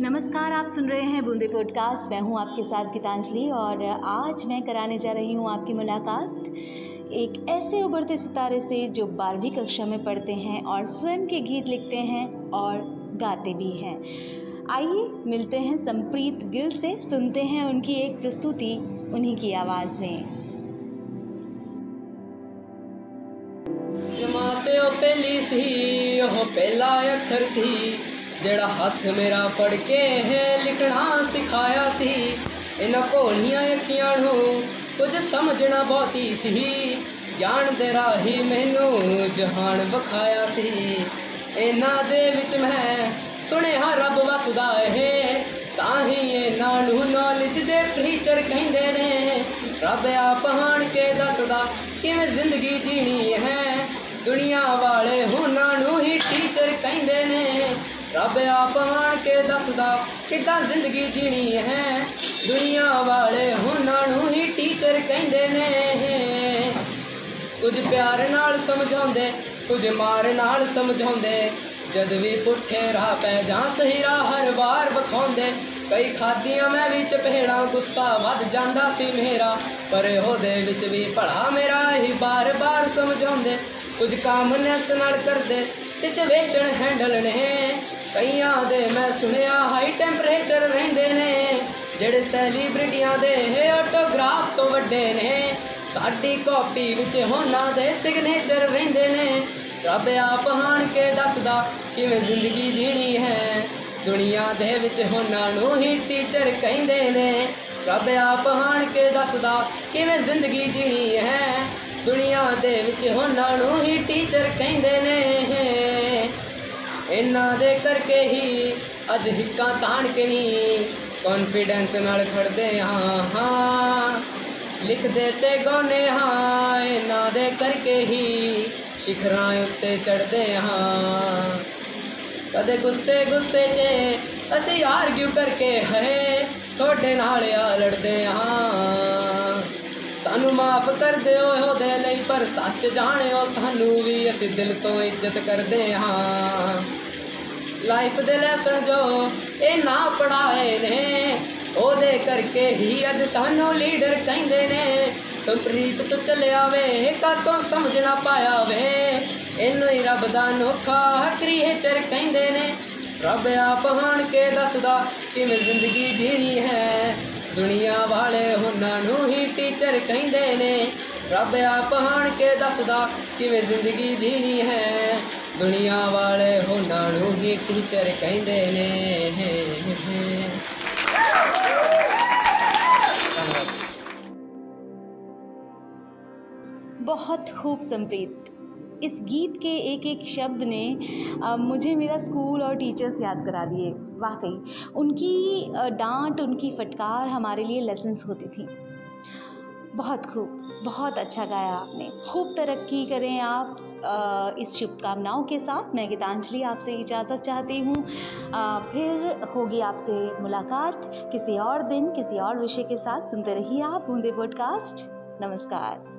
नमस्कार, आप सुन रहे हैं बूंदे पॉडकास्ट मैं हूँ आपके साथ गीतांजलि और आज मैं कराने जा रही हूँ आपकी मुलाकात एक ऐसे उभरते सितारे से जो बारहवीं कक्षा में पढ़ते हैं और स्वयं के गीत लिखते हैं और गाते भी हैं। आइए मिलते हैं संप्रीत गिल से, सुनते हैं उनकी एक प्रस्तुति उन्हीं की आवाज़ में। जमाते ओ पहली सी ओ पहला अखर सी। ਜਿਹੜਾ ਹੱਥ ਮੇਰਾ ਫੜ ਕੇ ਹੈ ਲਿਖਣਾ ਸਿਖਾਇਆ ਸੀ। ਇਹਨਾਂ ਭੋਲੀਆਂ ਅੱਖੀਆਂ ਨੂੰ ਕੁਝ ਸਮਝਣਾ ਬਹੁਤੀ ਸੀ। ਗਿਆਨ ਦੇ ਰਾਹੀ ਮੈਨੂੰ ਜਹਾਨ ਵਿਖਾਇਆ ਸੀ। ਇਹਨਾਂ ਦੇ ਵਿੱਚ ਮੈਂ ਸੁਣਿਆ ਰੱਬ ਵਸਦਾ ਏ ਤਾਂ ਹੀ ਇਹਨਾਂ ਨੂੰ ਨੌਲੇਜ ਦੇ ਪ੍ਰੀਚਰ ਕਹਿੰਦੇ ਨੇ। ਰੱਬ ਆਪ ਹਾਣ ਕੇ ਦੱਸਦਾ ਕਿਵੇਂ ਜ਼ਿੰਦਗੀ ਜੀਣੀ ਹੈ। ਦੁਨੀਆ ਵਾਲੇ ਉਹਨਾਂ ਨੂੰ ਹੀ ਟੀਚਰ ਕਹਿੰਦੇ ਨੇ। ਰੱਬ ਆਪ ਆਣ ਕੇ ਦੱਸਦਾ ਕਿੱਦਾਂ ਜ਼ਿੰਦਗੀ ਜੀਣੀ ਹੈ। ਦੁਨੀਆ ਵਾਲੇ ਉਹਨਾਂ ਨੂੰ ਹੀ ਟੀਚਰ ਕਹਿੰਦੇ ਨੇ। ਕੁਝ ਪਿਆਰ ਨਾਲ ਸਮਝਾਉਂਦੇ, ਕੁਝ ਮਾਰ ਨਾਲ ਸਮਝਾਉਂਦੇ। ਜਦ ਵੀ ਪੁੱਠੇ ਰਾਹ ਪੈ ਜਾਂ ਸਹੀ ਰਾਹ ਹਰ ਵਾਰ ਵਿਖਾਉਂਦੇ। ਕਈ ਖਾਦੀਆਂ ਮੈਂ ਵੀ ਚਪੇੜਾਂ, ਗੁੱਸਾ ਵੱਧ ਜਾਂਦਾ ਸੀ ਮੇਰਾ। ਪਰ ਉਹਦੇ ਵਿੱਚ ਵੀ ਭਲਾ ਮੇਰਾ ਹੀ ਬਾਰ-ਬਾਰ ਸਮਝਾਉਂਦੇ। ਕੁਝ ਕਾਮਨੈਸ ਨਾਲ ਕਰਦੇ, ਸਿਚੁਏਸ਼ਨ ਹੈਂਡਲ ਨੇ। ਕਈਆਂ ਦੇ ਮੈਂ ਸੁਣਿਆ ਹਾਈ ਟੈਂਪਰੇਚਰ ਰਹਿੰਦੇ ਨੇ, ਜਿਹੜੇ ਸੈਲੀਬ੍ਰਿਟੀਆਂ ਦੇ ਆਟੋਗ੍ਰਾਫ ਤੋਂ ਵੱਡੇ ਨੇ। ਸਾਡੀ ਕਾਪੀ ਵਿੱਚ ਉਹਨਾਂ ਦੇ ਸਿਗਨੇਚਰ ਰਹਿੰਦੇ ਨੇ। ਰੱਬ ਆਪ ਹਾਣ ਕੇ ਦੱਸਦਾ ਕਿਵੇਂ ਜ਼ਿੰਦਗੀ ਜੀਣੀ ਹੈ। ਦੁਨੀਆ ਦੇ ਵਿੱਚ ਉਹਨਾਂ ਨੂੰ ਹੀ ਟੀਚਰ ਕਹਿੰਦੇ ਨੇ। ਰੱਬ ਆਪ ਹਾਣ ਕੇ ਦੱਸਦਾ ਕਿਵੇਂ ਜ਼ਿੰਦਗੀ ਜੀਣੀ ਹੈ। ਦੁਨੀਆ ਦੇ ਵਿੱਚ ਉਹਨਾਂ ਨੂੰ ਹੀ ਟੀਚਰ ਕਹਿੰਦੇ ਨੇ। ਇਹਨਾਂ ਦੇ ਕਰਕੇ ਹੀ ਅੱਜ ਹਿੱਕਾਂ ਤਾਣ ਕੇ ਨਹੀਂ ਕੌਨਫੀਡੈਂਸ ਨਾਲ ਖੜਦੇ ਹਾਂ ਹਾਂ। ਲਿਖਦੇ ਤੇ ਗਾਉਨੇ ਹਾਂ, ਇਹਨਾਂ ਦੇ ਕਰਕੇ ਹੀ ਸ਼ਿਖਰਾਂ ਉੱਤੇ ਚੜਦੇ ਹਾਂ। ਕਦੇ ਗੁੱਸੇ ਗੁੱਸੇ 'ਚ ਅਸੀਂ ਆਰਗਿਊ ਕਰਕੇ ਹੈ ਤੁਹਾਡੇ ਨਾਲ ਆ ਲੜਦੇ ਹਾਂ। ਸਾਨੂੰ ਮਾਫ ਕਰ ਦਿਓ ਉਹਦੇ ਲਈ, ਪਰ ਸੱਚ ਜਾਣਿਓ, ਸਾਨੂੰ ਵੀ ਅਸੀਂ ਦਿਲ ਤੋਂ ਇੱਜ਼ਤ ਕਰਦੇ ਹਾਂ। ਲਾਈਫ ਦੇ ਲੈਸਨ ਜੋ ਇਹ ਨਾ ਪੜਾਏ ਨੇ ਉਹਦੇ ਕਰਕੇ ਹੀ ਅੱਜ ਸਾਨੂੰ ਲੀਡਰ ਕਹਿੰਦੇ ਨੇ ਸੰਪ੍ਰੀਤ ਤੋਂ ਚੱਲਿਆ ਵੇ ਕਾਤੋਂ ਸਮਝ ਨਾ ਪਾਇਆ ਵੇ ਇਹਨੂੰ ਹੀ ਰੱਬ ਦਾ ਨੋਖਾ ਕ੍ਰੀਏਚਰ ਕਹਿੰਦੇ ਨੇ ਰੱਬ ਆਪ ਹਾਣ ਕੇ ਦੱਸਦਾ ਕਿਵੇਂ ਜ਼ਿੰਦਗੀ ਜੀਣੀ ਹੈ ਦੁਨੀਆ ਵਾਲੇ ਉਹਨਾਂ ਨੂੰ ਹੀ ਟੀਚਰ ਕਹਿੰਦੇ ਨੇ ਰੱਬ ਆਪ ਹਾਣ ਕੇ ਦੱਸਦਾ ਕਿਵੇਂ ਜ਼ਿੰਦਗੀ ਜੀਣੀ ਹੈ ਦੁਨੀਆ ਵਾਲੇ ਉਹਨਾਂ ਨੂੰ ਹੀ ਟੀਚਰ ਕਹਿੰਦੇ ਨੇ बहुत खूब संप्रीत इस गीत के एक एक शब्द ने आ, मुझे मेरा स्कूल और टीचर्स याद करा दिए वाकई उनकी डांट उनकी फटकार हमारे लिए लेसन्स होती थी बहुत खूब बहुत अच्छा गाया आपने खूब तरक्की करें आप आ, इस शुभकामनाओं के साथ मैं गीतांजलि आपसे इजाज़त चाहती हूँ। फिर होगी आपसे मुलाकात। किसी और दिन, किसी और विषय के साथ सुनते रहिए आप बूंदे पॉडकास्ट। नमस्कार।